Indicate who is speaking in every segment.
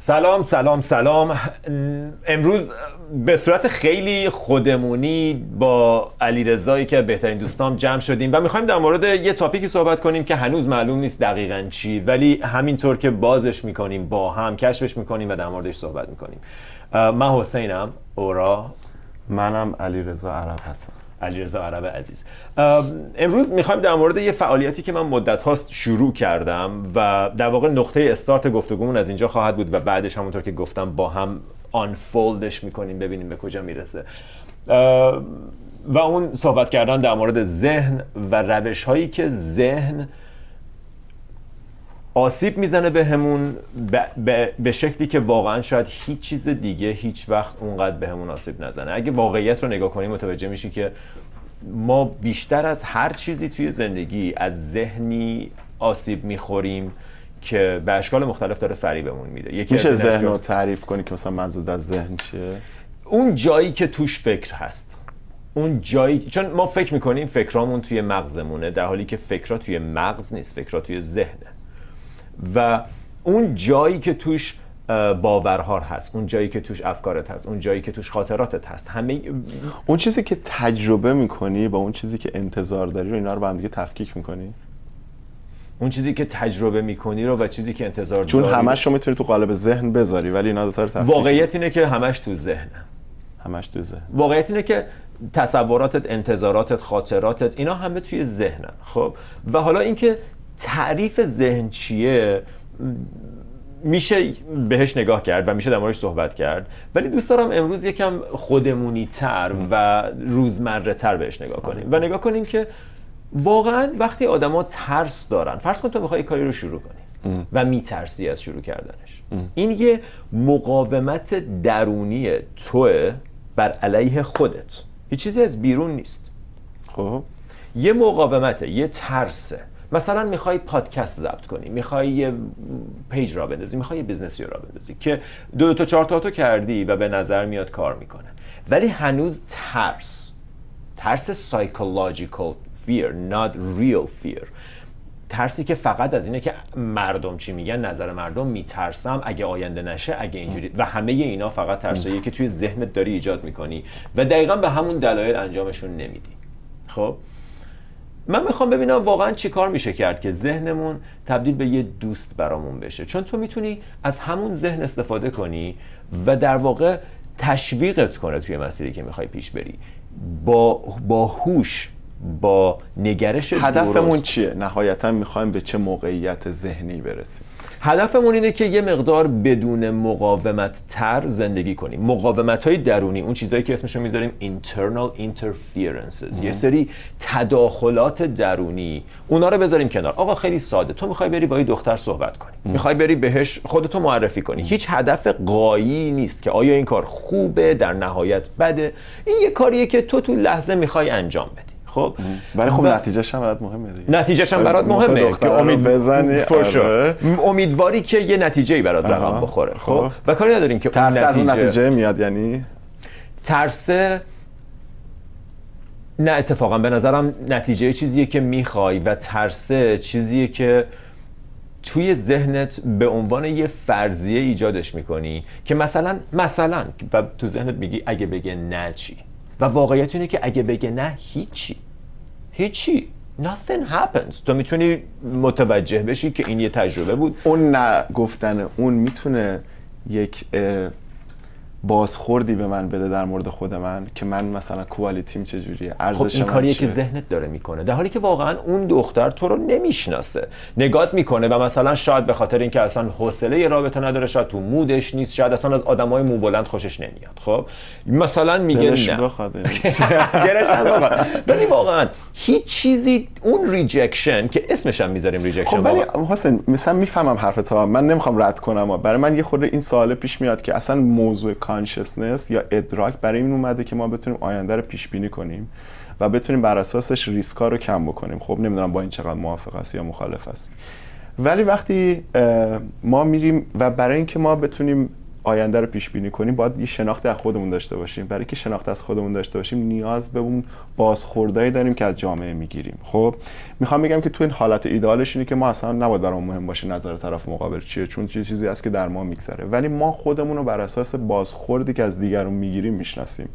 Speaker 1: سلام سلام سلام. امروز به صورت خیلی خودمونی با علی رضایی که بهترین دوستام جمع شدیم و می‌خوایم در مورد یه تاپیکی صحبت کنیم که هنوز معلوم نیست دقیقا چی ولی همینطور که بازش می‌کنیم با هم کشفش می‌کنیم و در موردش صحبت می‌کنیم. من حسینم اورا.
Speaker 2: منم علی رضا عرب هستم.
Speaker 1: علیرضا عرب عزیز. امروز می‌خوایم در مورد یه فعالیتی که من مدت هاست شروع کردم و در واقع نقطه استارت گفتگومون از اینجا خواهد بود و بعدش همونطور که گفتم با هم آنفولدش می‌کنیم ببینیم به کجا می‌رسه. و اون صحبت کردن در مورد ذهن و روش هایی که ذهن آسیب می‌زنه به همون به شکلی که واقعا شاید هیچ چیز دیگه هیچ وقت اونقدر به همون آسیب نزنه. اگه واقعیت رو نگاه کنیم متوجه میشی که ما بیشتر از هر چیزی توی زندگی از ذهنی آسیب می‌خوریم که به اشکال مختلف داره فریبمون میده.
Speaker 2: یکی میشه ذهن رو تعریف کنی که مثلا منظور از ذهن چیه؟
Speaker 1: اون جایی که توش فکر هست. اون جایی چون ما فکر می‌کنیم فکرامون توی مغزمونه در حالی که فکرها توی مغز نیست فکرها توی ذهنه. و اون جایی که توش باورها هست اون جایی که توش افکارت هست اون جایی که توش خاطراتت هست همه
Speaker 2: اون چیزی که تجربه می‌کنی با اون چیزی که انتظار داری رو اینا رو با هم دیگه تفکیک می‌کنی؟
Speaker 1: اون چیزی که تجربه می‌کنی رو و چیزی که انتظار
Speaker 2: چون داری. همش رو می‌تونی تو قالب ذهن بذاری ولی اینا دو
Speaker 1: واقعیت اینه که همش تو ذهنه
Speaker 2: همش تو ذهن.
Speaker 1: واقعیت اینه که تصوراتت انتظاراتت خاطراتت اینا همه توی ذهنن خب؟ و حالا اینکه تعریف ذهن چیه؟ میشه بهش نگاه کرد و میشه در موردش صحبت کرد. ولی دوست دارم امروز یکم خودمونی تر و روزمره تر بهش نگاه کنیم. و نگاه کنیم که واقعا وقتی آدما ترس دارن فرض کن تو می‌خوای کاری رو شروع کنی و میترسی از شروع کردنش. این یه مقاومت درونی توئه بر علیه خودت. هیچ چیزی از بیرون نیست.
Speaker 2: خب.
Speaker 1: یه مقاومته یه ترسه. مثلا می‌خوای پادکست ضبط کنی می‌خوای یه page راه بندازی می‌خوای یه business ی راه بندازی که دو دو تا چهار تا تو کردی و به نظر میاد کار می‌کنه. ولی هنوز ترس ترس psychological fear not real fear. ترسی که فقط از اینه که مردم چی میگن؟ نظر مردم میترسم اگه آینده نشه اگه اینجوری. و همه اینا فقط ترسایی که توی ذهنت داری ایجاد می‌کنی و دقیقا به همون دلایل انجامشون نمیدی. خب؟ من می‌خوام ببینم واقعا چی کار میشه کرد که ذهنمون تبدیل به یه دوست برامون بشه. چون تو می‌تونی از همون ذهن استفاده کنی و در واقع تشویقت کنه توی مسیری که می‌خوای پیش بری. با با هوش با نگرش
Speaker 2: هدفمون چیه؟ نهایتا می‌خوایم به چه موقعیت ذهنی برسیم؟
Speaker 1: هدفمون اینه که یه مقدار بدون مقاومت تر زندگی کنیم. مقاومت های درونی اون چیزهایی که اسمشو می‌ذاریم internal interferences. یه سری تداخلات درونی. اونا رو بذاریم کنار. آقا خیلی ساده. تو می‌خوای بری با یه دختر صحبت کنی. می‌خوای بری بهش خودتو معرفی کنی. هیچ هدف قایی نیست که آیا این کار خوبه در نهایت بده. این یه کاریه که تو تو لحظه می‌خوای انجام بدی. خب.
Speaker 2: ولی خب نتیجهش هم برات مهمه دیگه.
Speaker 1: نتیجهش هم برات مهمه که امید
Speaker 2: بزنی
Speaker 1: آره. امیدواری که یه نتیجه برات رقم بخوره خب, خب. و کاری نداریم که
Speaker 2: ترس اون نتیجه... نتیجه میاد یعنی؟
Speaker 1: ترس نه اتفاقا به نظرم نتیجه چیزیه که می‌خوای و ترسه چیزیه که توی ذهنت به عنوان یه فرضیه ایجادش می‌کنی که مثلا مثلا و تو ذهنت میگی اگه بگه نه چی؟ و واقعیت اینه که اگه بگه نه هیچی. هیچی. Nothing happens. تو می‌تونی متوجه بشی که این یه تجربه بود.
Speaker 2: اون نه گفتن اون می‌تونه یک بازخوردی به من بده در مورد خود من که من مثلا کوالیتیم چجوریه؟ ارزش
Speaker 1: خب این کاریه که ذهنت داره می‌کنه در حالی که واقعا اون دختر تو رو نمی‌شناسه نگات می‌کنه و مثلا شاید به خاطر اینکه اصلا حوصله رابطه نداره شاید تو مودش نیست شاید اصلا از آدمای مو بلند خوشش نمیاد. خب مثلا میگه نه. ولی واقعا هیچ چیزی اون rejection که اسمش هم می‌ذاریم rejection
Speaker 2: خب ولی حسین مثلا می‌فهمم حرفت من نمی‌خوام رد کنم. برای من یه خورده این سوال پیش میاد که اصلا موضوع consciousness یا ادراک برای این اومده که ما بتونیم آینده رو پیش بینی کنیم و بتونیم بر اساسش ریسکا رو کم بکنیم. خب نمی‌دونم با این چقدر موافق هستی یا مخالف هستی. ولی وقتی ما میریم و برای اینکه ما بتونیم آینده رو پیش بینی کنیم باید یه شناخت از خودمون داشته باشیم. برای که شناخت از خودمون داشته باشیم نیاز به اون بازخوردایی داریم که از جامعه می‌گیریم. خب می‌خوام بگم که تو این حالت ایده‌آلش اینه که ما اصلا نباید برام مهم باشه نظر طرف مقابل چیه چون چیزی هست که در ما میگذره. ولی ما خودمون رو بر اساس بازخوردی که از دیگرون می‌گیریم می‌شناسیم.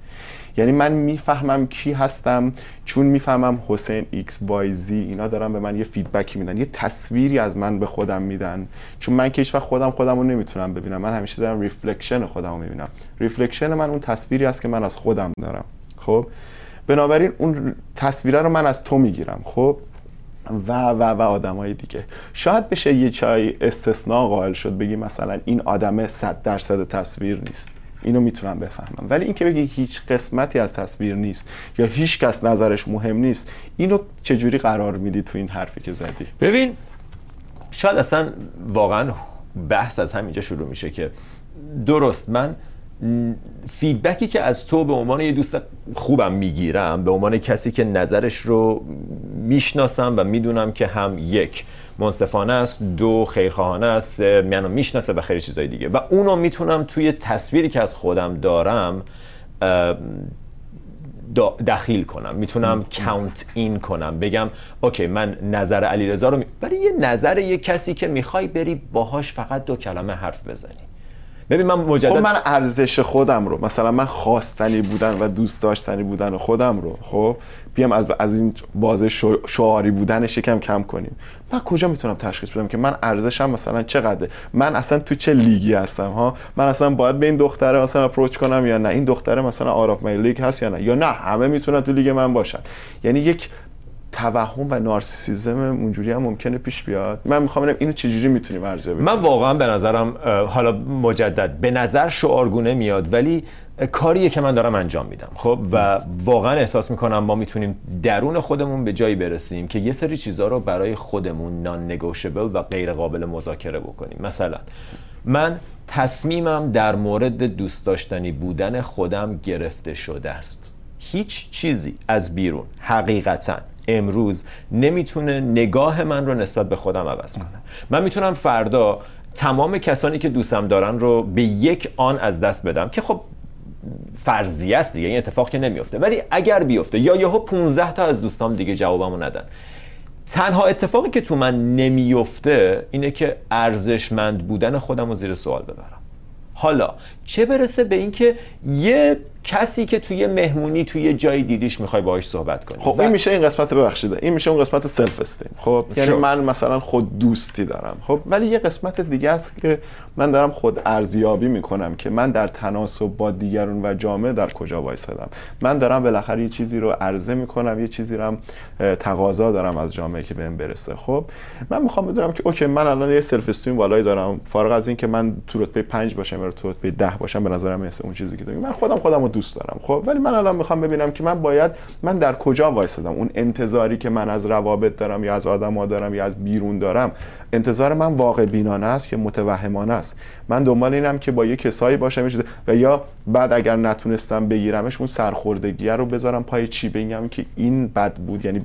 Speaker 2: یعنی من می‌فهمم کی هستم چون می‌فهمم حسین X Y Z اینا دارن به من یه feedback ی میدن یه تصویری از من به خودم میدن. چون من که هیچ خودم خودم رو نمی‌تونم ببینم من همیشه دارم reflection خودم رو می‌بینم. reflection من اون تصویری است که من از خودم دارم. خب؟ بنابراین اون تصویره رو من از تو می‌گیرم. خب؟ و و و آدمای دیگه. شاید بشه یه جای استثناء قائل شد بگی مثلا این آدم 100 درصد تصویر نیست. اینو می‌تونم بفهمم. ولی اینکه بگی هیچ قسمتی از تصویر نیست یا هیچ کس نظرش مهم نیست اینو چجوری قرار میدی تو این حرفی که زدی؟
Speaker 1: ببین شاید اصلا واقعا بحث از همینجا شروع میشه که درست من فیدبکی که از تو به عنوان یه دوست خوبم می‌گیرم به عنوان کسی که نظرش رو می‌شناسم و می‌دونم که هم یک منصفانه است دو خیرخواهانه است منو می‌شناسه و خیلی چیزای دیگه. و اونو می‌تونم توی تصویری که از خودم دارم دخیل کنم. می‌تونم count in کنم. بگم OK من نظر علیرضا رو می... برای یه نظر یه کسی که می‌خوای بری باهاش فقط دو کلمه حرف بزنی. ببین من مجدد
Speaker 2: خب من ارزش خودم رو مثلا من خواستنی بودن و دوست داشتنی بودن خودم رو خب؟ بیام از از این بازه شعاری بودنش یکم کم کنیم. من کجا می‌تونم تشخیص بدم که من ارزشم مثلا چقدره؟ من اصلا تو چه لیگی هستم ها؟ من اصلا باید به این دختره مثلا approach کنم یا نه؟ این دختره مثلا out of league هست یا نه؟ یا نه همه می‌تونن تو لیگ من باشن. یعنی یک توهم و نارسیسیزم اونجوری هم ممکنه پیش بیاد. من می‌خوام ببینم اینو چجوری می‌تونیم ارزیابی
Speaker 1: من واقعا به نظرم حالا مجدد به نظر شعارگونه میاد ولی کاریه که من دارم انجام میدم. خب و واقعا احساس می‌کنم ما می‌تونیم درون خودمون به جایی برسیم که یه سری چیزها رو برای خودمون نان و غیر قابل مذاکره بکنیم. مثلا من تصمیمم در مورد دوست داشتنی بودن خودم گرفته شده است. هیچ چیزی از بیرون حقیقتا. امروز نمی‌تونه نگاه من رو نسبت به خودم عوض کنه. من می‌تونم فردا تمام کسانی که دوستم دارن رو به یک آن از دست بدم که خب فرضیه است دیگه این اتفاق که نمیفته. ولی اگر بیفته یا یهو 15 تا از دوستام دیگه جوابمو ندن. تنها اتفاقی که تو من نمیفته اینه که ارزشمند بودن خودم رو زیر سوال ببرم. حالا چه برسه به اینکه یه کسی که توی مهمونی توی جایی دیدیش می‌خوای باهاش صحبت کنی.
Speaker 2: خب این میشه این قسمت ببخشید این میشه اون قسمت سلف استیم خب یعنی من مثلا خود دوستی دارم. خب ولی یه قسمت دیگه است که من دارم خود ارزیابی می‌کنم که من در تناسب با دیگرون و جامعه در کجا وایسادم. من دارم بالاخره یه چیزی رو عرضه می‌کنم یه چیزی رو تقاضا دارم از جامعه که بهم برسه. خب من می‌خوام بدونم که okay من الان یه self-esteem بالایی دارم. فارغ از اینکه من تو رتبه 5 باشم یا تو رتبه 10 باشم به نظرم اون چیزی که دارم من خودم خودم دوست دارم. خب ولی من الان می‌خوام ببینم که من باید من در کجا وایسادم؟ اون انتظاری که من از روابط دارم یا از آدما دارم یا از بیرون دارم انتظار من واقع بینانه است که متوهمانه است. من دنبال اینم که با یه کسایی باشم و یا بعد اگر نتونستم بگیرمش اون سرخوردگی رو بذارم پای چی؟ بگم که این بد بود یعنی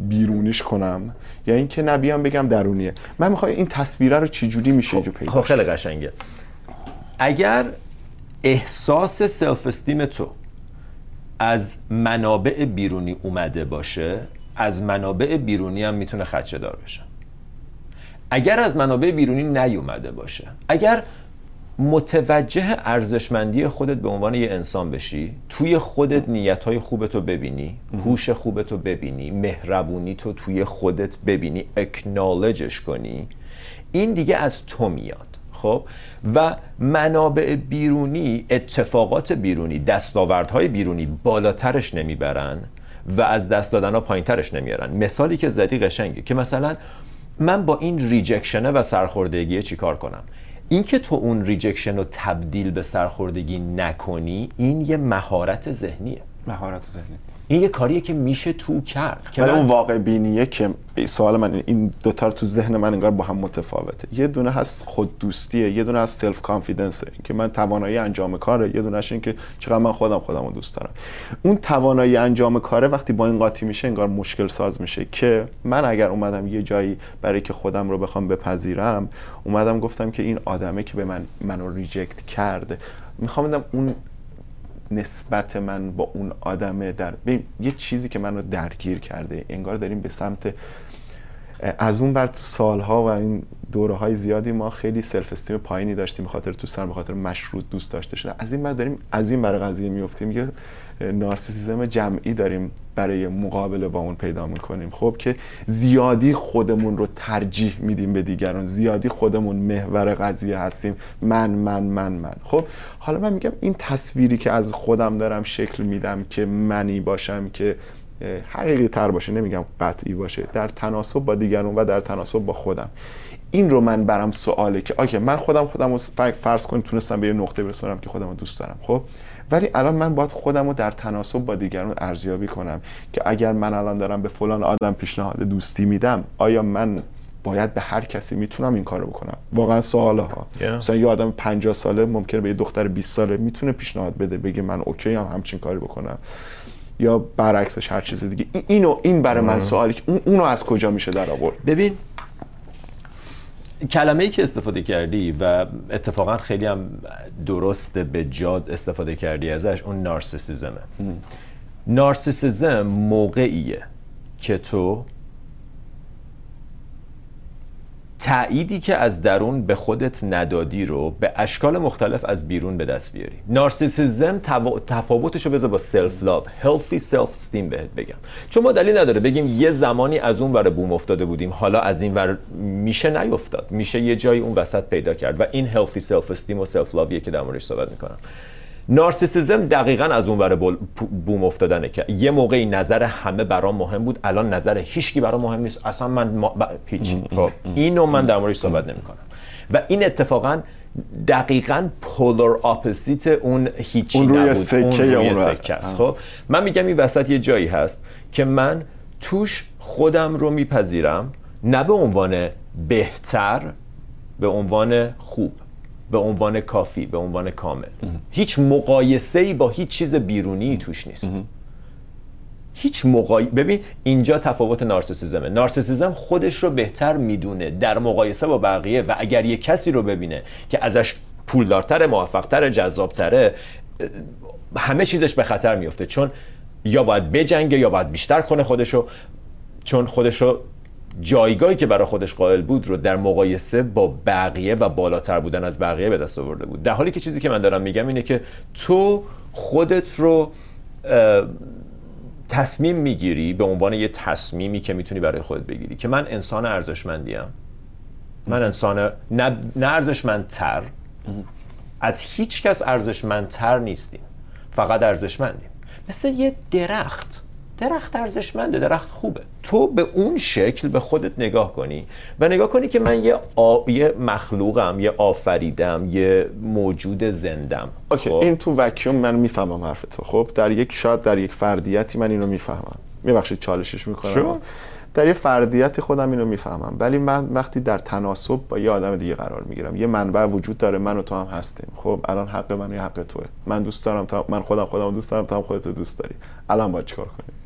Speaker 2: بیرونیش کنم. یا اینکه نبیام بگم درونیه. من می‌خوام این تصویره رو چی جوری میشه
Speaker 1: خب, خب خیلی قشنگه. اگر احساس سلف استیم تو از منابع بیرونی اومده باشه از منابع بیرونی هم می‌تونه خدشه دار بشه. اگر از منابع بیرونی نیومده باشه اگر متوجه ارزشمندی خودت به عنوان یه انسان بشی توی خودت نیت های خوبتو ببینی هوش خوبتو ببینی مهربونی تو توی خودت ببینی acknowledge ش کنی این دیگه از تو میاد. خب و منابع بیرونی اتفاقات بیرونی دستاوردهای بیرونی بالاترش نمی‌برن و از دست دادن ها پایین ترش نمیارن. مثالی که زدی قشنگه که مثلا من با این rejection ه و سرخوردگیه چیکار کنم؟ اینکه تو اون rejection رو تبدیل به سرخوردگی نکنی این یه مهارت ذهنیه.
Speaker 2: مهارت ذهنی.
Speaker 1: این یه کاریه که میشه تو کرد. که
Speaker 2: ولی اون واقع بینیه که سوال من این دوتا تو ذهن من انگار با هم متفاوته. یه دونه هست خود دوستیه یه دونه هست self-confidence ه که من توانایی انجام کاره یه دونهش این که چقدر من خودم خودم رو دوست دارم. اون توانایی انجام کاره وقتی با این قاطی میشه انگار مشکل ساز میشه که من اگر اومدم یه جایی برای که خودم رو بخوام بپذیرم اومدم گفتم که این آدمه که به من منو reject کرده. می‌خوام بدم اون نسبت من با اون آدمه در ببین، یه چیزی که منو درگیر کرده انگار داریم به سمت از اون بر سالها و این دوره های زیادی ما خیلی سلف استیم پایینی داشتیم به خاطر تو سر به خاطر مشروط دوست داشته شده از این بر داریم از این بر قضیه میفتیم یه نارسیسیزم جمعی داریم برای مقابله با اون پیدا می‌کنیم. خب که زیادی خودمون رو ترجیح میدیم به دیگران. زیادی خودمون محور قضیه هستیم. من من من من. خب حالا من میگم این تصویری که از خودم دارم شکل میدم که منی باشم که حقیقی تر باشه نمیگم قطعی باشه در تناسب با دیگران و در تناسب با خودم. این رو من برام سواله که آکه من خودم خودم رو فرض کنیم تونستم به یه نقطه برسونم که خودم رو دوست دارم. خب ولی الان من باید خودم رو در تناسب با دیگران ارزیابی کنم که اگر من الان دارم به فلان آدم پیشنهاد دوستی میدم آیا من باید به هر کسی می‌تونم این کارو بکنم؟ واقعا سواله ها
Speaker 1: Yeah.
Speaker 2: مثلا یه آدم 50 ساله ممکنه به یه دختر 20 ساله می‌تونه پیشنهاد بده بگه من اوکی هم همچین کاری بکنم. یا برعکسش هر چیز دیگه. این- اینو این برای من سوالی که اون- اونو از کجا میشه در آورد
Speaker 1: ببین کلمه ای که استفاده کردی و اتفاقا خیلی هم درست به جاد استفاده کردی ازش اون نارسیسیزمه. نارسیسیزم موقعیه که تو تأییدی که از درون به خودت ندادی رو به اشکال مختلف از بیرون به دست بیاری. نارسیسیزم توا- تفاوتش رو بذار با سلف لاو healthy self esteem بهت بگم. چون ما دلیل نداره بگیم یه زمانی از اون ور بوم افتاده بودیم حالا از این ور میشه نیفتاد. میشه یه جایی اون وسط پیدا کرد. و این healthy self esteem و self love که در موردش صحبت می‌کنم. نارسیسیزم دقیقا از اون بوم افتادنه که یه موقعی نظر همه برام مهم بود الان نظر هیچکی برام مهم نیست. اصلا من ما... ب- هیچ. خب اینو من در موردش صحبت نمی کنم و این اتفاقا دقیقا پولار اپوزیت اون هیچی
Speaker 2: اون روی
Speaker 1: نبود.
Speaker 2: سکه
Speaker 1: اون روی
Speaker 2: اون.
Speaker 1: سکه است. خب من میگم این وسط یه جایی هست که من توش خودم رو میپذیرم نه به عنوان بهتر به عنوان خوب. به عنوان کافی به عنوان کامل. هیچ مقایسه ای با هیچ چیز بیرونی توش نیست. هیچ موقعی ببین اینجا تفاوت نارسیسیزمه. نارسیسیزم خودش رو بهتر می‌دونه در مقایسه با بقیه و اگر یه کسی رو ببینه که ازش پولدارتر موفقتر جذابتره همه چیزش به خطر میفته چون یا باید بجنگه یا باید بیشتر کنه خودشو. چون خودشو جایگاهی که برای خودش قائل بود رو در مقایسه با بقیه و بالاتر بودن از بقیه به دست آورده بود. در حالی که چیزی که من دارم میگم اینه که تو خودت رو تصمیم می‌گیری به عنوان یه تصمیمی که می‌تونی برای خودت بگیری که من انسان ارزشمندیم من انسان نه, نه ارزشمندتر. از هیچ کس ارزشمندتر نیستیم. فقط ارزشمندیم. مثل یه درخت. درخت ارزشمنده درخت خوبه. تو به اون شکل به خودت نگاه کنی و نگاه کنی که من یه, آ... یه مخلوقم یه آفریدم یه موجود زندم.
Speaker 2: اوکی
Speaker 1: خب؟
Speaker 2: این تو وکیوم من می‌فهمم حرف تو. خب در یک شاید در یک فردیتی من اینو می‌فهمم. میبخشید چالشش می‌کنم.
Speaker 1: Sure.
Speaker 2: در یه فردیت خودم اینو می‌فهمم. ولی من وقتی در تناسب با یه آدم دیگه قرار می‌گیرم. یه منبع وجود داره من و تو هم هستیم. خب الان حق من یه حق توه. من دوست دارم تا من خودم خودم دوست دارم تا هم خودت دوست داری. الان باید چیکار کنیم؟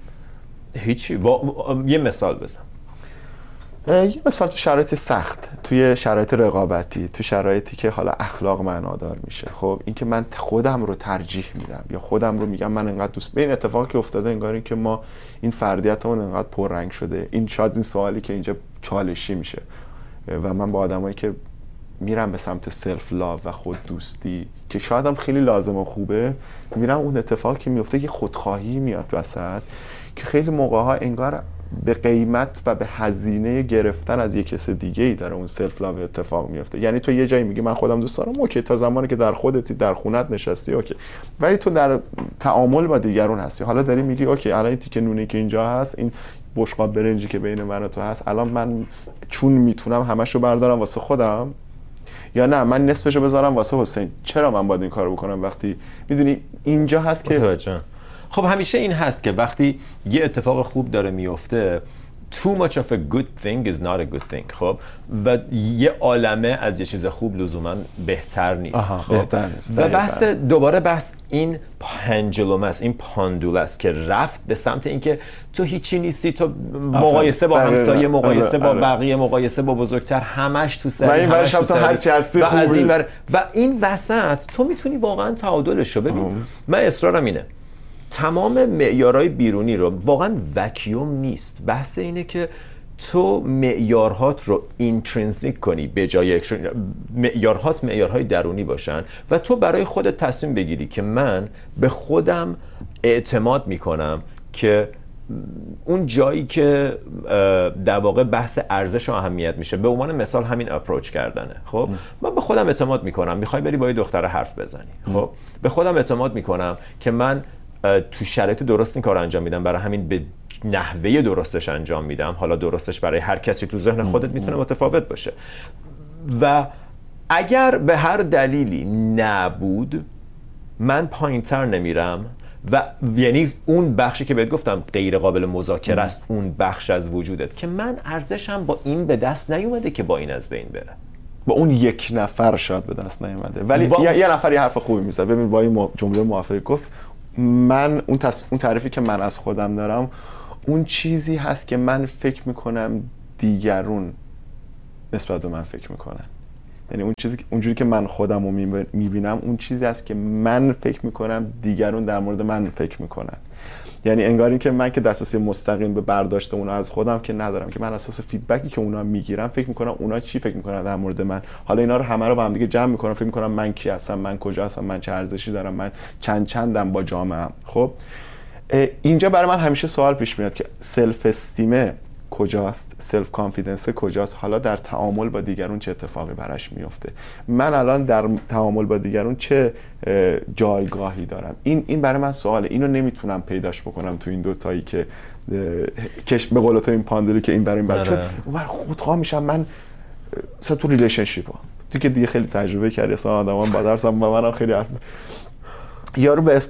Speaker 1: هیچی. یه مثال بزن.
Speaker 2: یه مثال تو شرایط سخت توی شرایط رقابتی تو شرایطی که حالا اخلاق معنادار میشه. خب اینکه من خودم رو ترجیح میدم یا خودم رو میگم من انقدر دوست به این اتفاقی که افتاده انگار این که ما این فردیتمون انقدر پررنگ شده. این شاید این سوالی که اینجا چالشی میشه. و من با آدمایی که میرم به سمت self-love و خود دوستی که شاید هم خیلی لازم و خوبه میرم اون اتفاقی که میفته یه خودخواهی میاد وسط. که خیلی موقع ها انگار به قیمت و به هزینه گرفتن از یه کس دیگه ای داره اون self-love اتفاق میفته یعنی تو یه جایی میگی من خودم دوست دارم okay تا زمانی که در خودتی در خونت نشستی okay. ولی تو در تعامل با دیگرون هستی. حالا داری میگی اوکی الان این نونی که اینجا هست این بشقاب برنجی که بین من و تو هست الان من چون می‌تونم همشو بردارم واسه خودم؟ یا نه من نصفشو بذارم واسه حسین. چرا من باید این کارو بکنم وقتی می‌دونی اینجا هست که
Speaker 1: خب همیشه این هست که وقتی یه اتفاق خوب داره میفته too much of a good thing is not a good thing خب و یه عالمه از یه چیز خوب لزوما بهتر نیست
Speaker 2: آها،
Speaker 1: خب
Speaker 2: بهتر نیست.
Speaker 1: و. بحث دوباره بحث این پنجلوم است این پاندول است که رفت به سمت اینکه تو هیچی نیستی تو مقایسه با. همسایه مقایسه
Speaker 2: آره،
Speaker 1: با
Speaker 2: آره.
Speaker 1: بقیه مقایسه با بزرگتر همش تو سر
Speaker 2: و این
Speaker 1: همش تو.
Speaker 2: هرچی هستی
Speaker 1: و از. این ور و این وسط تو می‌تونی واقعا تعادلش رو ببین من اصرارم اینه تمام معیارهای بیرونی رو واقعا وکیوم نیست. بحث اینه که تو معیارهات رو intrinsic کنی به جای معیارهات معیارهای درونی باشن و تو برای خودت تصمیم بگیری که من به خودم اعتماد می‌کنم که اون جایی که در واقع بحث ارزش و اهمیت میشه. به عنوان مثال همین approach کردنه. خب؟ من به خودم اعتماد می‌کنم. می‌خوای بری با یه دختر حرف بزنی. خب؟ به خودم اعتماد می‌کنم که من تو شرایط درست این کار انجام میدم. برای همین به نحوه درستش انجام میدم. حالا درستش برای هر کسی تو ذهن خودت می‌تونه متفاوت باشه. و اگر به هر دلیلی نبود من پایینتر نمیرم. و یعنی اون بخشی که بهت گفتم غیر قابل مذاکره است اون بخش از وجودت. که من ارزشم با این به دست نیومده که با این از بین بره.
Speaker 2: با اون یک نفر شاید به دست نیومده. ولی
Speaker 1: وا-
Speaker 2: یه, یه نفر یه حرف خوبی می‌زد ببین با این جمله موافقی گفت من اون, تص... اون تعریفی که من از خودم دارم اون چیزی هست که من فکر می‌کنم دیگرون نسبت به من فکر می‌کنن. یعنی اون چیزی اونجوری که من خودم رو می‌بینم اون چیزی است که من فکر می‌کنم دیگرون در مورد من فکر می‌کنن. یعنی انگار این که من که دسترسی مستقیم به برداشت اونا از خودم که ندارم که من اساس فیدبکی که اونا می‌گیرم فکر می‌کنم اونا چی فکر می‌کنن در مورد من؟ حالا اینا رو همه رو با هم دیگه جمع می‌کنم فکر می‌کنم من کی هستم من کجا هستم من چه ارزشی دارم من چند چندم با جامعه خب اینجا برای من همیشه سوال پیش میاد که self-esteem ه کجاست؟ self-confidence کجاست؟ حالا در تعامل با دیگرون چه اتفاقی براش میفته؟ من الان در تعامل با دیگرون چه اه، جایگاهی دارم؟ این این برای من سواله. اینو نمی‌تونم پیداش بکنم تو این دوتایی که اه، کش به قول تو این پاندلی که این برای این برای
Speaker 1: آره.
Speaker 2: چون بر خودخواه میشم من مثلا تو relationship تو که دیگه خیلی تجربه کردی اصلا آدمان با درسم با منم خیلی حرف یارو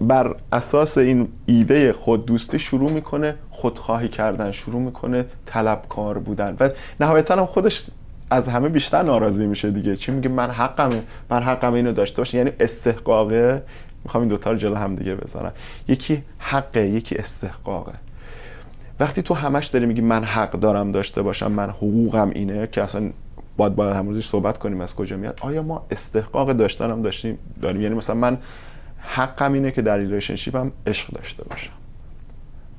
Speaker 2: بر اساس این ایده خود دوستی شروع می‌کنه خودخواهی کردن شروع می‌کنه طلبکار بودن. و نهایتا هم خودش از همه بیشتر ناراضی میشه دیگه. چی میگه؟ من حقمه. من حقمه اینو داشته باشه یعنی استحقاقه. می‌خوام این دوتا رو جلو هم دیگه بذارم. یکی حقه یکی استحقاقه. وقتی تو همش داری میگی من حق دارم داشته باشم من حقوقم اینه که اصلا باید باید همونش صحبت کنیم از کجا میاد آیا ما استحقاق داشتنم داشتیم؟ داریم. یعنی مثلا من حقم اینه که در relationship م عشق داشته باشم.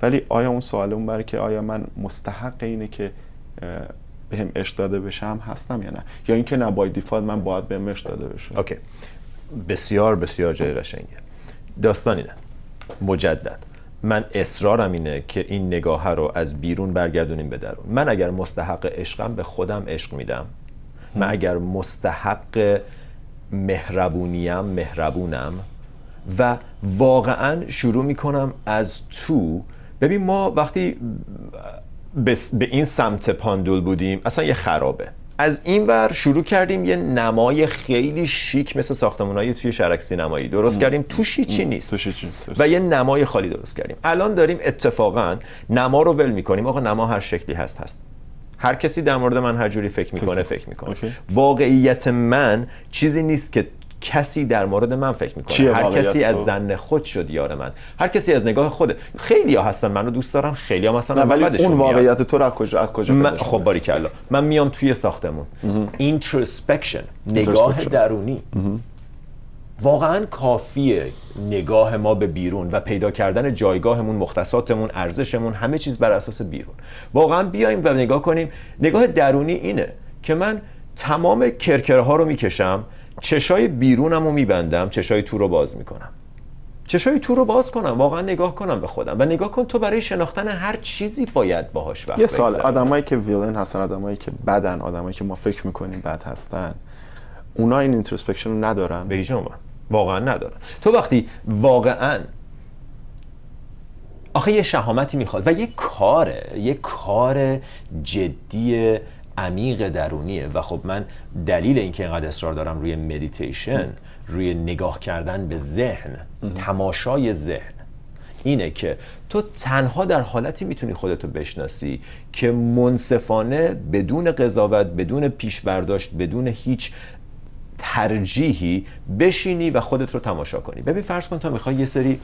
Speaker 2: ولی آیا اون سوال اون برای که آیا من مستحق اینه که بهم عشق داده بشم هستم یا نه؟ یا اینکه نه by default من باید بهم عشق داده بشم
Speaker 1: okay. بسیار بسیار جای قشنگه. داستان اینه. مجدد. من اصرارم اینه که این نگاه رو از بیرون برگردونیم به درون. من اگر مستحق عشقم به خودم عشق میدم. من اگر مستحق مهربونیم مهربونم و واقعا شروع می‌کنم از تو. ببین ما وقتی به این سمت پاندول بودیم اصلا یه خرابه. از این ور شروع کردیم یه نمای خیلی شیک مثل ساختمانایی توی شرک سینمایی. درست کردیم؟ توش هیچی نیست. و یه نمای خالی درست کردیم. الان داریم اتفاقا نما رو ول می‌کنیم. آقا نما هر شکلی هست هست. هر کسی در مورد من هر جوری فکر می‌کنه فکر می‌کنه.
Speaker 2: okay.
Speaker 1: واقعیت من چیزی نیست که کسی در مورد من فکر می‌کنه. هر کسی از؟ ظن خود شد یار من. هر کسی از نگاه خود. خیلی ها هستن منو دوست دارن خیلی ها مثلا
Speaker 2: ولی اون. واقعیت تو رو از کجا از کجا
Speaker 1: من خب باریکلا. من میام توی ساختمون. introspection نگاه. درونی. واقعا کافیه نگاه ما به بیرون و پیدا کردن جایگاهمون مختصاتمون ارزشمون همه چیز بر اساس بیرون. واقعا بیایم و نگاه کنیم. نگاه درونی اینه که من تمام کرکره ها رو می‌کشم. چشای بیرونم رو میبندم چشای تو رو باز می‌کنم. چشای تو رو باز کنم واقعا نگاه کنم به خودم و نگاه کن تو برای شناختن هر چیزی باید باهاش وقت
Speaker 2: یه سال. آدمایی که villain هستن آدمایی که بدن آدمایی که ما فکر می‌کنیم بد هستن اونا این introspection رو ندارن؟
Speaker 1: به عنوان. واقعا ندارن. تو وقتی واقعا آخه یه شهامتی می‌خواد و یه کاره یه کار جدی عمیق درونیه. و خب من دلیل اینکه اینقدر اصرار دارم روی مدیتیشن روی نگاه کردن به ذهن تماشای ذهن اینه که تو تنها در حالتی می‌تونی خودتو بشناسی که منصفانه بدون قضاوت بدون پیش برداشت بدون هیچ ترجیحی بشینی و خودت رو تماشا کنی. ببین فرض کن تو می‌خوای یه سری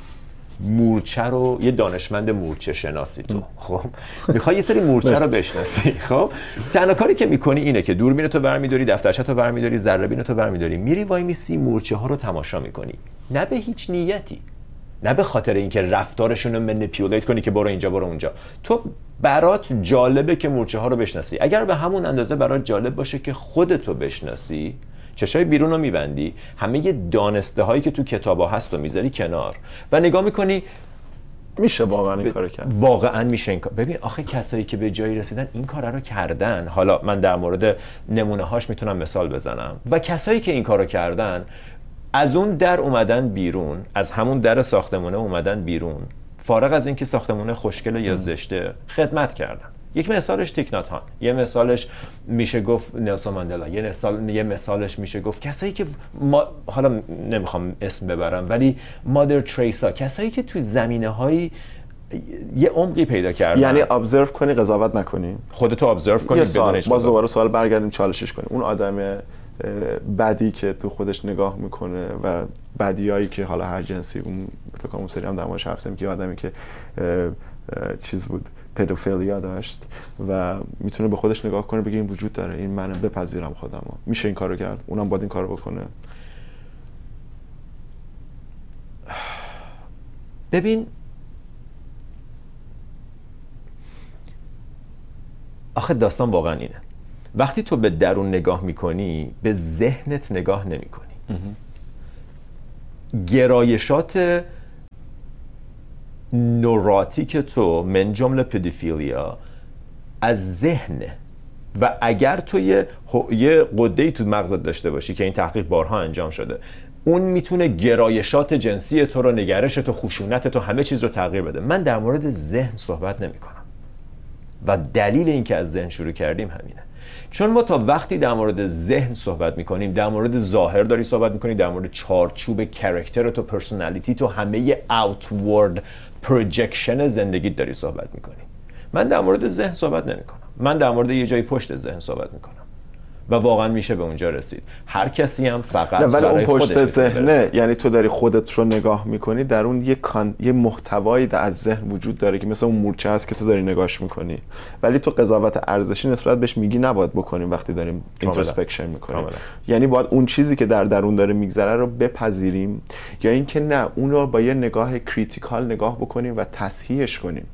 Speaker 1: مورچه رو یه دانشمند مورچه شناسی تو. خب؟ می‌خوای یه سری مورچه رو بشناسی. خب؟ تنها کاری که می‌کنی اینه که دوربین تو برمیداری دفترچه تو برمیداری ذره تو برمیداری. میری وای میسی مورچه ها رو تماشا می‌کنی. نه به هیچ نیتی. نه به خاطر اینکه رفتارشون رو منیپیولیت کنی که برو اینجا برو اونجا. تو برات جالبه که مورچه ها رو بشناسی. اگر به همون اندازه برات جالب باشه که خودتو بشناسی چشای بیرون رو میبندی همه دانسته هایی که تو کتابا هست رو می‌ذاری کنار. و نگاه می‌کنی
Speaker 2: میشه واقعا این کارو کرد؟
Speaker 1: واقعا میشه این کار. ببین آخه کسایی که به جایی رسیدن این کار رو کردن. حالا من در مورد نمونه هاش می‌تونم مثال بزنم. و کسایی که این کارو کردن از اون در اومدن بیرون از همون در ساختمونه اومدن بیرون. فارغ از اینکه ساختمونه خوشگل یا زشته خدمت کردن. یک مثالش تیکنات هان یه مثالش میشه گفت نلسون ماندلا. یه, مثال، یه مثالش میشه گفت کسایی که ما حالا نمی‌خوام اسم ببرم ولی مادر تریسا کسایی که تو زمینه های یه عمقی پیدا کردن.
Speaker 2: یعنی ابزرو کنی قضاوت نکنی.
Speaker 1: خودتو ابزرو کنی
Speaker 2: سال باز دوباره سوال برگردیم چالشش کنی اون آدم بدی که تو خودش نگاه می‌کنه و بدیایی که حالا هر جنسی اون فکر کنم اون سری هم در موردش که آدمی که چیز بود. پدوفیلیا داشت و می‌تونه به خودش نگاه کنه بگه این وجود داره این منه بپذیرم خودم. میشه این کارو کرد؟ اونم باید این کارو بکنه.
Speaker 1: ببین آخه داستان واقعا اینه. وقتی تو به درون نگاه می‌کنی به ذهنت نگاه نمی‌کنی. گرایشات نوراتیک تو من جمله پدیفیلیا از ذهن. و اگر تو یه, یه قده تو مغزت داشته باشی که این تحقیق بارها انجام شده اون می‌تونه گرایشات جنسی تو رو نگرش تو خشونت تو همه چیز رو تغییر بده. من در مورد ذهن صحبت نمی کنم و دلیل اینکه از ذهن شروع کردیم همینه. چون ما تا وقتی در مورد ذهن صحبت می‌کنیم در مورد ظاهر داری صحبت می‌کنیم در مورد چارچوب character تو personality تو همه outward projection زندگیت داری صحبت می‌کنی. من در مورد ذهن صحبت نمی‌کنم. من در مورد یه جایی پشت ذهن صحبت می‌کنم. و واقعا میشه به اونجا رسید. هر کسی هم فقط
Speaker 2: نه ولی اون پشت ذهنه. یعنی تو داری خودت رو نگاه می‌کنی در اون یه کان... یه محتوایی از ذهن وجود داره که مثل اون مورچه هست که تو داری نگاش می‌کنی. ولی تو قضاوت ارزشی نسبت بهش میگی نباید بکنیم وقتی داریم introspection می‌کنیم. یعنی باید اون چیزی که در درون داره میگذره رو بپذیریم یا اینکه نه اون رو با یه نگاه critical نگاه بکنیم و تصحیحش کنیم.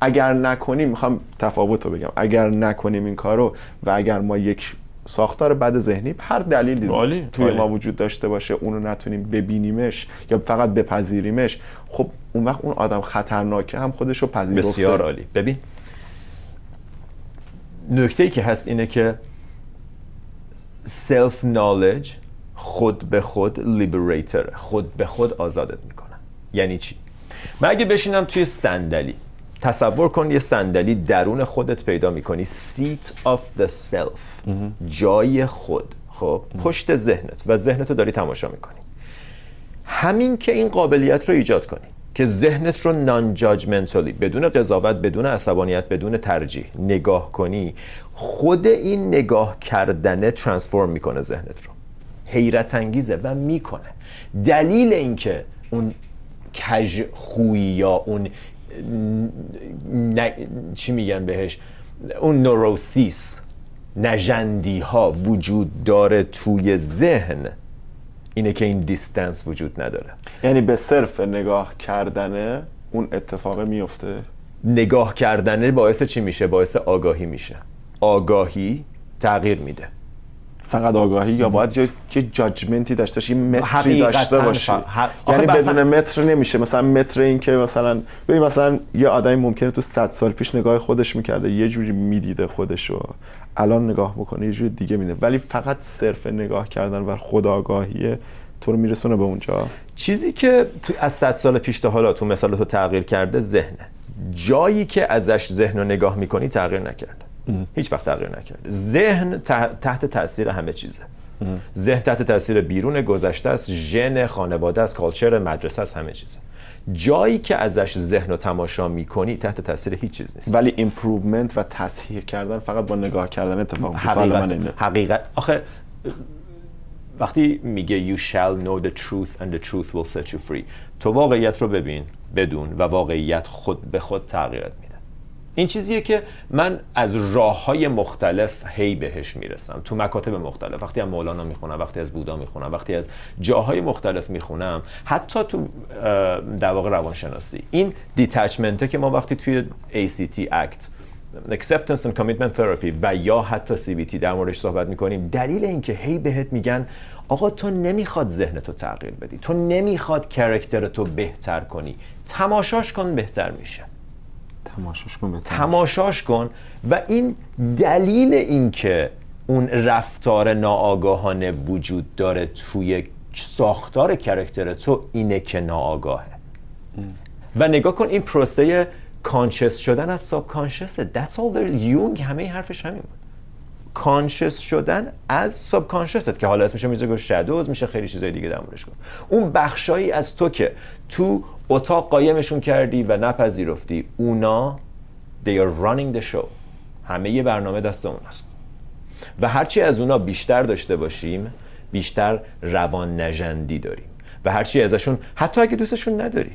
Speaker 2: اگر نکنیم می‌خوام تفاوت رو بگم. اگر نکنیم این کارو و اگر ما یک ساختار بد ذهنی هر دلیلی توی ما وجود داشته باشه اونو نتونیم ببینیمش یا فقط بپذیریمش خب اون وقت اون آدم خطرناکه هم خودش رو پذیرفته.
Speaker 1: بسیار عالی. ببین نکته ای که هست اینه که self-knowledge خود به خود liberator خود به خود آزادت می‌کنه. یعنی چی؟ من اگه بشینم توی صندلی تصور کن یه صندلی درون خودت پیدا می‌کنی. Seat of the self. جای خود. خب؟ پشت ذهنت. و ذهنت رو داری تماشا می‌کنی. همین که این قابلیت رو ایجاد کنی. که ذهنت رو نان جاجمنتالی بدون قضاوت بدون عصبانیت بدون ترجیح نگاه کنی خود این نگاه کردنه ترانسفورم می‌کنه ذهنت رو. حیرت انگیزه و می‌کنه. دلیل اینکه اون کج خویی یا اون چی میگن بهش؟ اون نوروسیس نجندی ها وجود داره توی ذهن. اینه که این دیستنس وجود نداره.
Speaker 2: یعنی به صرف نگاه کردنه اون اتفاق میفته؟
Speaker 1: نگاه کردنه باعث چی میشه؟ باعث آگاهی میشه. آگاهی تغییر میده.
Speaker 2: فقط آگاهی یا باید یه جاجمنتی داشته باشی متری داشته باشی. یعنی بدون متر نمیشه. مثلا متر این که مثلا ببین مثلا یه آدمی ممکنه تو 100 سال پیش نگاه خودش می‌کرده یه جوری می‌دیده خودشو. الان نگاه بکنه یه جوری دیگه میده. ولی فقط صرف نگاه کردن و خداگاهی تو رو میرسونه به اونجا.
Speaker 1: چیزی که تو از 100 سال پیش تا حالا تو مثال تو تغییر کرده ذهنه. جایی که ازش ذهن رو نگاه می‌کنی تغییر نکرده. هیچ وقت تغییر نکرده ذهن تحت تاثیر همه چیزه. ذهن تحت تاثیر بیرون گذشته است ژن خانواده است culture مدرسه است همه چیزه. جایی که ازش ذهن و تماشا می‌کنی تحت تاثیر هیچ چیز نیست.
Speaker 2: ولی improvement و تصحیح کردن فقط با نگاه کردن اتفاق من
Speaker 1: حقیقت, حقیقت. آخه وقتی میگه you shall know the truth and the truth will set you free تو واقعیت رو ببین بدون و واقعیت خود به خود تغییرت میده. این چیزیه که من از راه های مختلف هی بهش می‌رسم. تو مکاتب مختلف وقتی از مولانا می‌خونم وقتی از بودا می‌خونم وقتی از جاهای مختلف می‌خونم حتی تو در واقع روانشناسی. این دیتچمنته که ما وقتی توی ACT Act acceptance and commitment therapy و یا حتی CBT در موردش صحبت می‌کنیم دلیل اینکه هی بهت میگن آقا تو نمی‌خواد ذهن تو تغییر بدی تو نمی‌خواد کرکتر تو بهتر کنی. تماشاش کن بهتر میشه.
Speaker 2: تماشاش کن.
Speaker 1: تماشاش کن. و این دلیل اینکه اون رفتار ناآگاهانه وجود داره توی ساختار کرکتر تو اینه که ناآگاهه. و نگاه کن این پروسه کانشس شدن از ساب کانشسه That's all there یونگ همه این حرفش همین بود. کانشس شدن از ساب کانشست که حالا اسمش میشه گفت شادوز میشه خیلی چیزای دیگه در موردش گفت. اون بخشایی از تو که تو اتاق قایمشون کردی و نپذیرفتی اونا they are running the show. همه یه برنامه دست اوناست و هرچی از اونا بیشتر داشته باشیم بیشتر روان نژندی داریم. و هرچی ازشون حتی اگه دوستشون نداری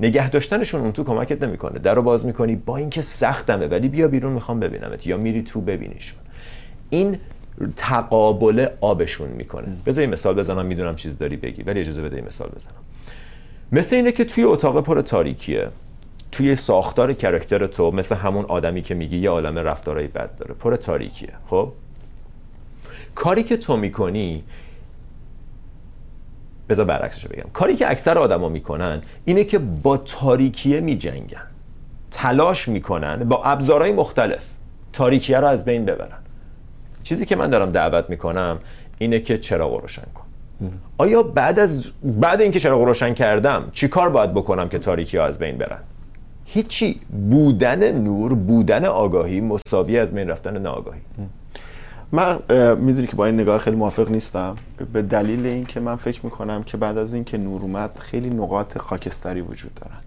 Speaker 1: نگه داشتنشون اون تو کمکت نمی‌کنه. در رو باز می‌کنی با اینکه سختمه ولی بیا بیرون می‌خوام ببینمت. یا میری تو ببینیشون. این تقابل آبشون می‌کنه. بذار مثال بزنم می‌دونم چیز داری بگی ولی اجازه بده مثال بزنم. مثل اینه که توی اتاق پر تاریکیه. توی ساختار کرکتر تو مثل همون آدمی که میگی یه عالم رفتارهای بد داره. پر تاریکیه. خب؟ کاری که تو می‌کنی بذار برعکسش بگم. کاری که اکثر آدما می‌کنن اینه که با تاریکیه میجنگن. تلاش می‌کنن با ابزارهای مختلف تاریکیه رو از بین ببرن. چیزی که من دارم دعوت می‌کنم اینه که چراغ رو روشن کن. آیا بعد از بعد اینکه چراغ رو روشن کردم چی کار باید بکنم که تاریکی ها از بین برن؟ هیچی. بودن نور بودن آگاهی مساوی از بین رفتن ناآگاهی.
Speaker 2: من می‌دونی که با این نگاه خیلی موافق نیستم. به دلیل اینکه من فکر می‌کنم که بعد از اینکه نور اومد خیلی نقاط خاکستری وجود دارن.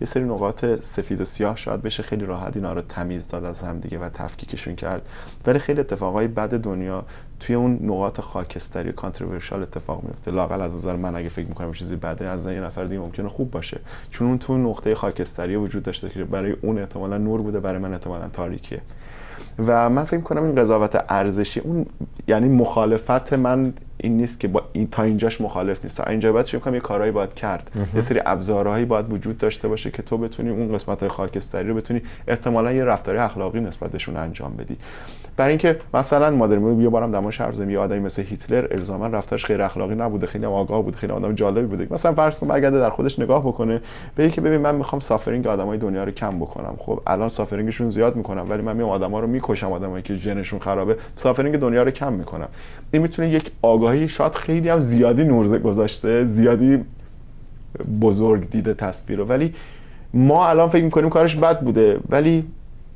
Speaker 2: یه سری نقاط سفید و سیاه شاید بشه خیلی راحت اینا رو تمیز داد از هم دیگه و تفکیکشون کرد. ولی خیلی اتفاقای بد دنیا توی اون نقاط خاکستری و کانتروورشال اتفاق میفته. لاقل از نظر من اگه فکر می‌کنم چیزی بده از یه نفر دیگه ممکنه خوب باشه. چون اون تو نقطه خاکستری وجود داشته که برای اون احتمالا نور بوده برای من احتمالا تاریکیه. و من فکر کنم این قضاوت ارزشی اون یعنی مخالفت من این نیست که با این تا اینجاش مخالف نیست. تا اینجا باید فکر کنم یه کارهایی باید کرد. یه سری ابزارهایی باید وجود داشته باشه که تو بتونی اون قسمت خاکستری رو بتونی احتمالا یه رفتاری اخلاقی نسبت بهشون انجام بدی. برای اینکه مثلا مادر یه بارم دماش حرف یه آدمی مثل هیتلر الزاما رفتارش غیر اخلاقی نبوده. خیلی هم آگاه بود. خیلی آدم جالبی بوده. مثلا فرض کن برگرده در خودش نگاه بکنه. بگه که ببین من می‌خوام suffering آدمای دنیا رو کم بکنم. خب الان suffering شون زیاد می‌کنم ولی من میام آدما رو می‌کشم آدمایی که ژنشون خرابه suffering دنیا رو کم می‌کنم این می‌تونه یک آگاهی شاید خیلی هم زیادی نور گذاشته زیادی بزرگ دیده تصویر رو. ولی ما الان فکر می‌کنیم کارش بد بوده. ولی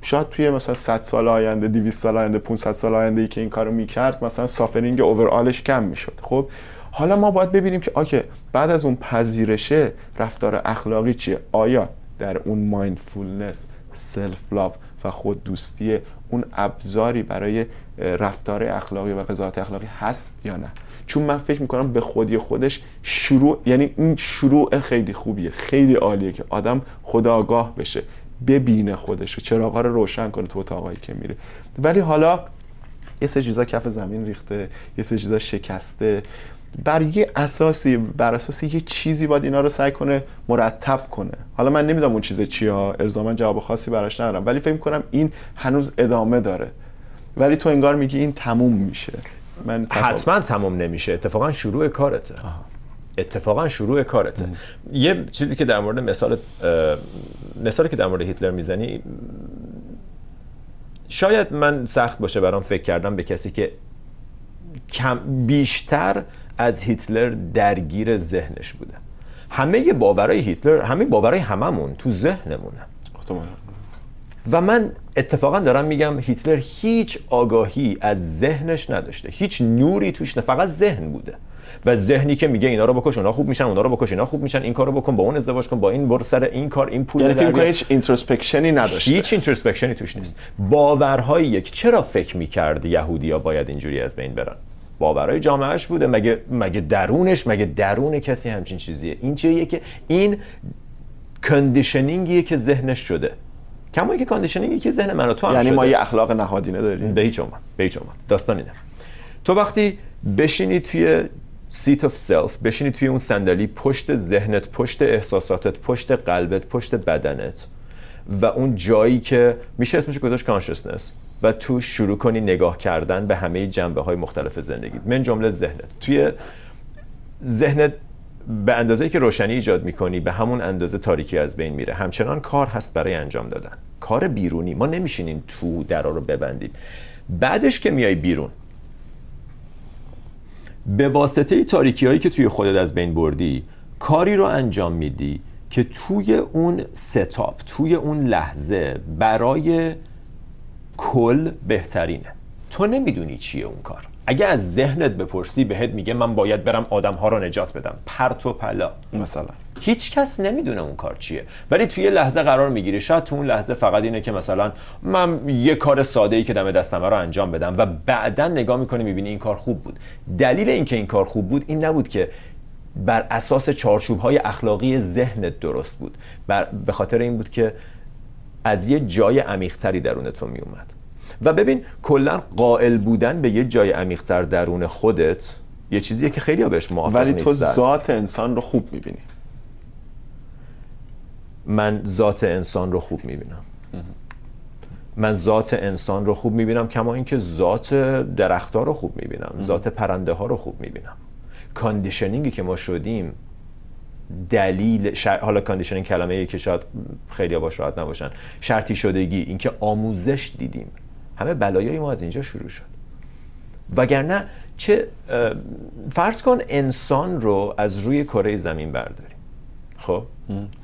Speaker 2: شاید توی مثلا 100 سال آینده 200 سال آینده 500 سال آینده ای که این کارو می‌کرد مثلا suffering overall ش کم می‌شد. خب حالا ما باید ببینیم که okay بعد از اون پذیرشه رفتار اخلاقی چیه؟ آیا در اون mindfulness self love و خود دوستی اون ابزاری برای رفتار اخلاقی و قضاوت اخلاقی هست یا نه. چون من فکر می‌کنم به خودی خودش شروع یعنی این شروع خیلی خوبیه خیلی عالیه که آدم خداگاه بشه ببینه خودش و چراغا رو روشن کنه تو اتاقایی که میره. ولی حالا یه سه چیزا کف زمین ریخته یه سه چیزا شکسته. بر یه اساسی بر اساس یه چیزی باید اینا رو سعی کنه مرتب کنه. حالا من نمی‌دونم اون چیز چیه الزاما جواب خاصی براش ندارم ولی فکر کنم این هنوز ادامه داره. ولی تو انگار میگی این تموم میشه.
Speaker 1: من حتما تموم نمیشه. اتفاقا شروع کارته. اتفاقا شروع کارته. یه چیزی که در مورد مثال مثالی که در مورد هیتلر می‌زنی شاید من سخت باشه برام فکر کردم به کسی که کم بیشتر از هیتلر درگیر ذهنش بوده. همه باورای هیتلر همه باورای هممون تو ذهنمونه. و من اتفاقا دارم میگم هیتلر هیچ آگاهی از ذهنش نداشته. هیچ نوری توش نه فقط ذهن بوده. و ذهنی که میگه اینا رو بکش اونا خوب میشن اونا رو بکش اینا خوب میشن این کارو بکن با اون ازدواج کن با این برو سر این کار این پول
Speaker 2: یعنی فکر. هیچ introspection ی نداشته.
Speaker 1: هیچ introspection ی توش نیست. باورهایی یک چرا فکر می‌کرد یهودیا باید اینجوری از بین برن؟ باورهای جامعهش بوده. مگه مگه درونش مگه درون کسی همچین چیزیه؟ این چیه که این conditioning یه که ذهنش شده. کما که conditioning ی که ذهن من و تو هم
Speaker 2: یعنی
Speaker 1: شده.
Speaker 2: ما یه اخلاق نهادینه داریم
Speaker 1: به هیچ عنوان به هیچ عنوان داستان اینه. تو وقتی بشینی توی seat of self بشینی توی اون صندلی پشت ذهنت پشت احساساتت پشت قلبت پشت بدنت و اون جایی که میشه اسمش گذاشت consciousness و تو شروع کنی نگاه کردن به همه جنبه های مختلف زندگی. من جمله ذهنت. توی ذهنت به اندازه که روشنی ایجاد می‌کنی به همون اندازه تاریکی از بین میره. همچنان کار هست برای انجام دادن. کار بیرونی. ما نمیشینیم تو درا رو ببندیم. بعدش که میای بیرون به واسطه تاریکی هایی که توی خودت از بین بردی کاری رو انجام میدی که توی اون ستاپ توی اون لحظه برای کل بهترینه. تو نمی‌دونی چیه اون کار. اگه از ذهنت بپرسی بهت میگه من باید برم آدم ها رو نجات بدم. پرت و پلا.
Speaker 2: مثلا.
Speaker 1: هیچ کس نمی‌دونه اون کار چیه. ولی توی یه لحظه قرار می‌گیری. شاید تو اون لحظه فقط اینه که مثلا من یه کار ساده ای که دم دستمه رو انجام بدم و بعدا نگاه می‌کنی می‌بینی این کار خوب بود. دلیل اینکه این کار خوب بود این نبود که بر اساس چارچوب های اخلاقی ذهنت درست بود. بر به خاطر این بود که از یه جای عمیقتری درون تو می اومد و ببین کلا قائل بودن به یه جای عمیقتر درون خودت یه چیزیه که خیلی بهش موافق
Speaker 2: ولی تو
Speaker 1: نیستن.
Speaker 2: ذات انسان رو خوب می‌بینی.
Speaker 1: من ذات انسان رو خوب می‌بینم. من ذات انسان رو خوب می‌بینم کما اینکه ذات درختها رو خوب می‌بینم ذات پرنده ها رو خوب می‌بینم. کاندیشنینگی که ما شدیم دلیل شر... حالا conditioning کلمه که شاید خیلی باش راحت نباشن. شرطی شدگی اینکه آموزش دیدیم. همه بلایای ما از اینجا شروع شد. وگرنه چه فرض کن انسان رو از روی کره زمین برداریم. خب؟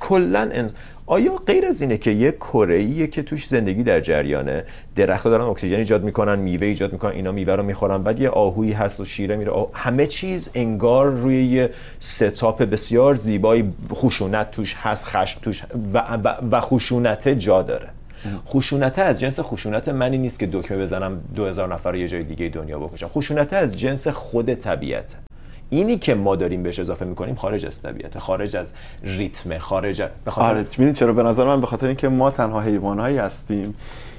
Speaker 1: کلا. آیا غیر از اینه که یه کره که توش زندگی در جریانه درختها دارن اکسیژن ایجاد می‌کنن میوه ایجاد می‌کنن اینا میوه رو می‌خورن بعد یه آهویی هست و شیره میره آه... همه چیز انگار روی یه ستاپ بسیار زیبایی خشونت توش هست خشم توش و, و, و خشونت جا داره. خشونت از جنس خشونت منی نیست که دکمه بزنم دو هزار نفر رو یه جای دیگه دنیا بکشم. خشونت از جنس خود طبیعته. اینی که ما داریم بهش اضافه می‌کنیم خارج از طبیعته خارج از ریتم خارج از- به خاطر
Speaker 2: آره چرا به نظر من به خاطر اینکه ما تنها حیوانایی هستیم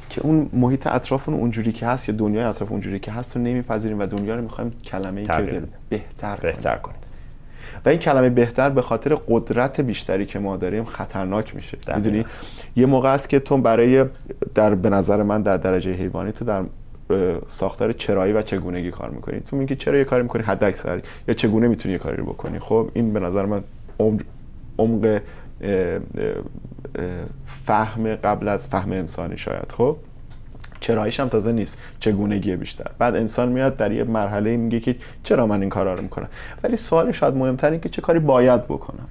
Speaker 2: که اون محیط اطرافمون اونجوری که هست یا دنیای اطراف اونجوری که هست رو نمیپذیریم و دنیا رو می‌خوایم کلمه که. بهتر کنیم.
Speaker 1: بهتر کنید
Speaker 2: و این کلمه بهتر به خاطر قدرت بیشتری که ما داریم خطرناک میشه. می‌دونی یه موقع است که تو برای در به نظر من در درجه حیوانی تو در ساختار چرایی و چگونگی کار می‌کنی. تو میگی چرا یه کاری می‌کنی؟ حد اکثری یا چگونه می‌تونی یه کاری رو بکنی؟ خب این به نظر من عمق فهم قبل از فهم انسانی شاید. خب چراییش هم تازه نیست. چگونگی بیشتر. بعد انسان میاد در یه مرحله میگه که چرا من این کارا رو می‌کنم؟ ولی سوال شاید مهمتر این که چه کاری باید بکنم؟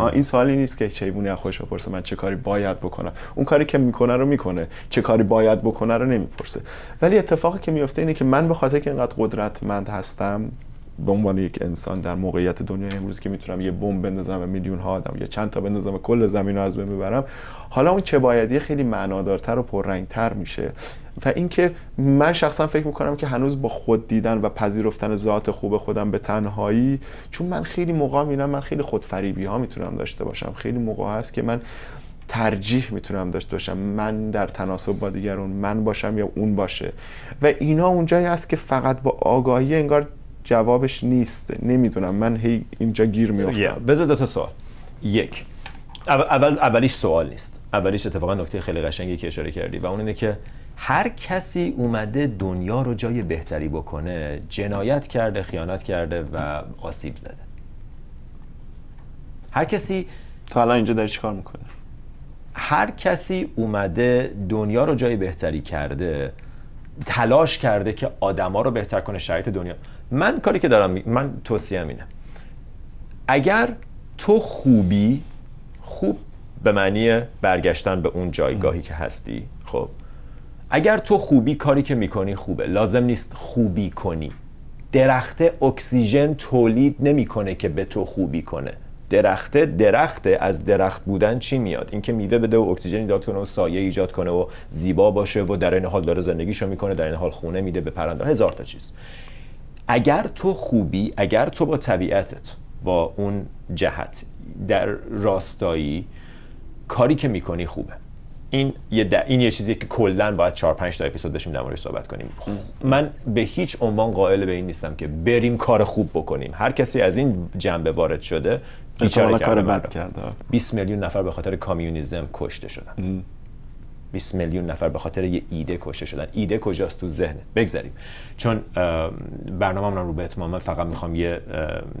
Speaker 2: این سوالی نیست که چیبونی از خودش بپرسه من چه کاری باید بکنم. اون کاری که می‌کنه رو می‌کنه. چه کاری باید بکنه رو نمی‌پرسه. ولی اتفاقی که میفته اینه که من به خاطر که اینقدر قدرتمند هستم به عنوان یک انسان در موقعیت دنیای امروز که می‌تونم یه بمب بندازم و میلیون ها آدم یا چند تا بندازم و کل زمین رو از بین ببرم حالا اون چه بایدی خیلی معنادارتر و پررنگتر میشه. و اینکه من شخصا فکر می‌کنم که هنوز با خود دیدن و پذیرفتن ذات خوب خودم به تنهایی چون من خیلی موقع می‌بینم من خیلی خودفریبی ها می‌تونم داشته باشم. خیلی موقع هست که من ترجیح می‌تونم داشته باشم. من در تناسب با دیگران من باشم یا اون باشه. و اینا اونجایی هست که فقط با آگاهی انگار جوابش نیست. نمی‌دونم. من هی اینجا گیر
Speaker 1: یا
Speaker 2: میافتم.
Speaker 1: بذار دو تا سوال. یک اول, اول اولیش سوال نیست. اولیش اتفاقا نکته خیلی قشنگی که اشاره کردی و اون اینه که هر کسی اومده دنیا رو جای بهتری بکنه جنایت کرده خیانت کرده و آسیب زده. هر کسی
Speaker 2: تا الان اینجا داری چیکار می‌کنه؟
Speaker 1: هر کسی اومده دنیا رو جای بهتری کرده تلاش کرده که آدما رو بهتر کنه شرایط دنیا. من کاری که دارم من توصیه اینه. اگر تو خوبی خوب به معنی برگشتن به اون جایگاهی که هستی خب اگر تو خوبی کاری که می‌کنی خوبه. لازم نیست خوبی کنی. درخته اکسیژن تولید نمی‌کنه که به تو خوبی کنه. درخته درخته از درخت بودن چی میاد؟ اینکه میوه بده و اکسیژن ایجاد کنه و سایه ایجاد کنه و زیبا باشه و در این حال داره زندگیشو می‌کنه در این حال خونه میده به پرنده. هزار تا چیز. اگر تو خوبی اگر تو با طبیعتت با اون جهت در راستایی کاری که می‌کنی خوبه. این یه این یه چیزی که کلا باید 4 5 تا اپیزود بشیم در موردش صحبت کنیم. من به هیچ عنوان قائل به این نیستم که بریم کار خوب بکنیم. هر کسی از این جنبه وارد شده
Speaker 2: بیچاره کار بد کرده
Speaker 1: 20 میلیون نفر به خاطر کامیونیسم کشته شدن. 20 میلیون نفر به خاطر یه ایده کشته شدن. ایده کجاست تو ذهن؟ بگذاریم. چون برنامه رو به اتمام فقط می‌خوام یه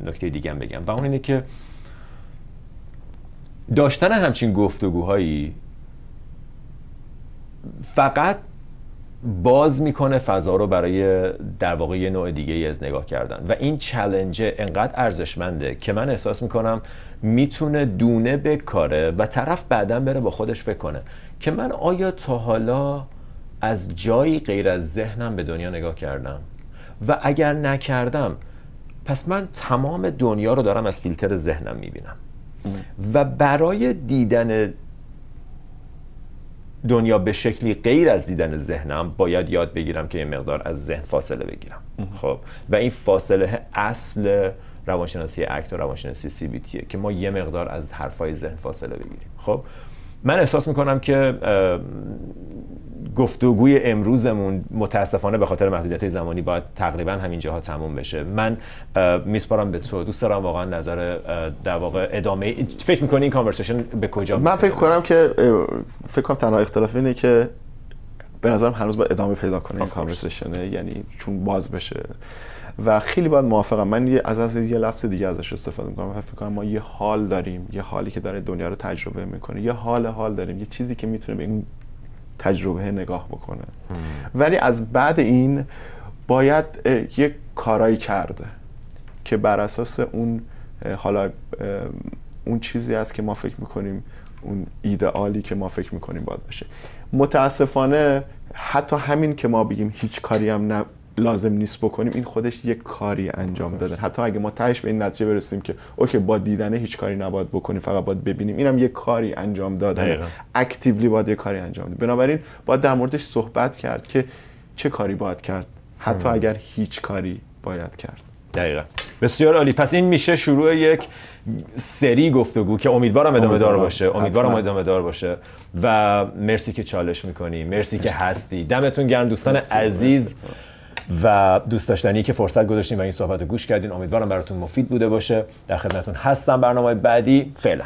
Speaker 1: نکته دیگه هم بگم. و اون اینه که داشتن همچین گفتگوهایی فقط باز می‌کنه فضا رو برای در واقع یه نوع دیگه از نگاه کردن. و این چلنج انقدر ارزشمنده که من احساس می‌کنم می‌تونه دونه بکاره و طرف بعدا بره با خودش فکر کنه که من آیا تا حالا از جایی غیر از ذهنم به دنیا نگاه کردم؟ و اگر نکردم پس من تمام دنیا رو دارم از فیلتر ذهنم می‌بینم. و برای دیدن دنیا به شکلی غیر از دیدن ذهنم باید یاد بگیرم که یه مقدار از ذهن فاصله بگیرم. خب. و این فاصله اصل روانشناسی اکت و روانشناسی سی بی تیه که ما یه مقدار از حرفای ذهن فاصله بگیریم. خب. من احساس می‌کنم که گفتگوی امروزمون متاسفانه به خاطر محدودیت زمانی باید تقریبا همین جاها تموم بشه. من میسپارم به تو. دوست دارم واقعا نظر در واقع ادامه فکر می‌کنی این کانورسیشن به کجا
Speaker 2: من فکر کنم که فکر کنم تنها اختلاف اینه که به نظرم هنوز با ادامه پیدا کنه این کانورسیشنه یعنی چون باز بشه. و خیلی باید موافقم. من یه از از یه لفظ دیگه ازش استفاده می‌کنم. فکر کنم ما یه حال داریم یه حالی که داره دنیا رو تجربه می‌کنه. یه حال حال داریم یه چیزی که می‌تونه به این تجربه نگاه بکنه. ولی از بعد این باید یک کارایی کرده که بر اساس اون حالا اون چیزی است که ما فکر می‌کنیم اون ایدئالی که ما فکر می‌کنیم باید باشه. متاسفانه حتی همین که ما بگیم هیچ کاری هم لازم نیست بکنیم این خودش یک کاری انجام داده. حتی اگه ما تهش به این نتیجه برسیم که اوکی با دیدنه هیچ کاری نباید بکنیم فقط باید ببینیم اینم یک کاری انجام دادن. اکتیولی باید یک کاری انجام داد بنابراین باید در موردش صحبت کرد که چه کاری باید کرد. حتی اگر هیچ کاری باید کرد.
Speaker 1: دقیقا. بسیار عالی. پس این میشه شروع یک سری گفتگو که امیدوارم ادامه دار باشه. امیدوارم ادامه دار باشه. و مرسی که چالش می‌کنی. مرسی که هستی. دمتون گرم دوستان عزیز. و دوست داشتنی که فرصت گذاشتین و این صحبت رو گوش کردین. امیدوارم براتون مفید بوده باشه. در خدمتتون هستم. برنامه بعدی فعلا.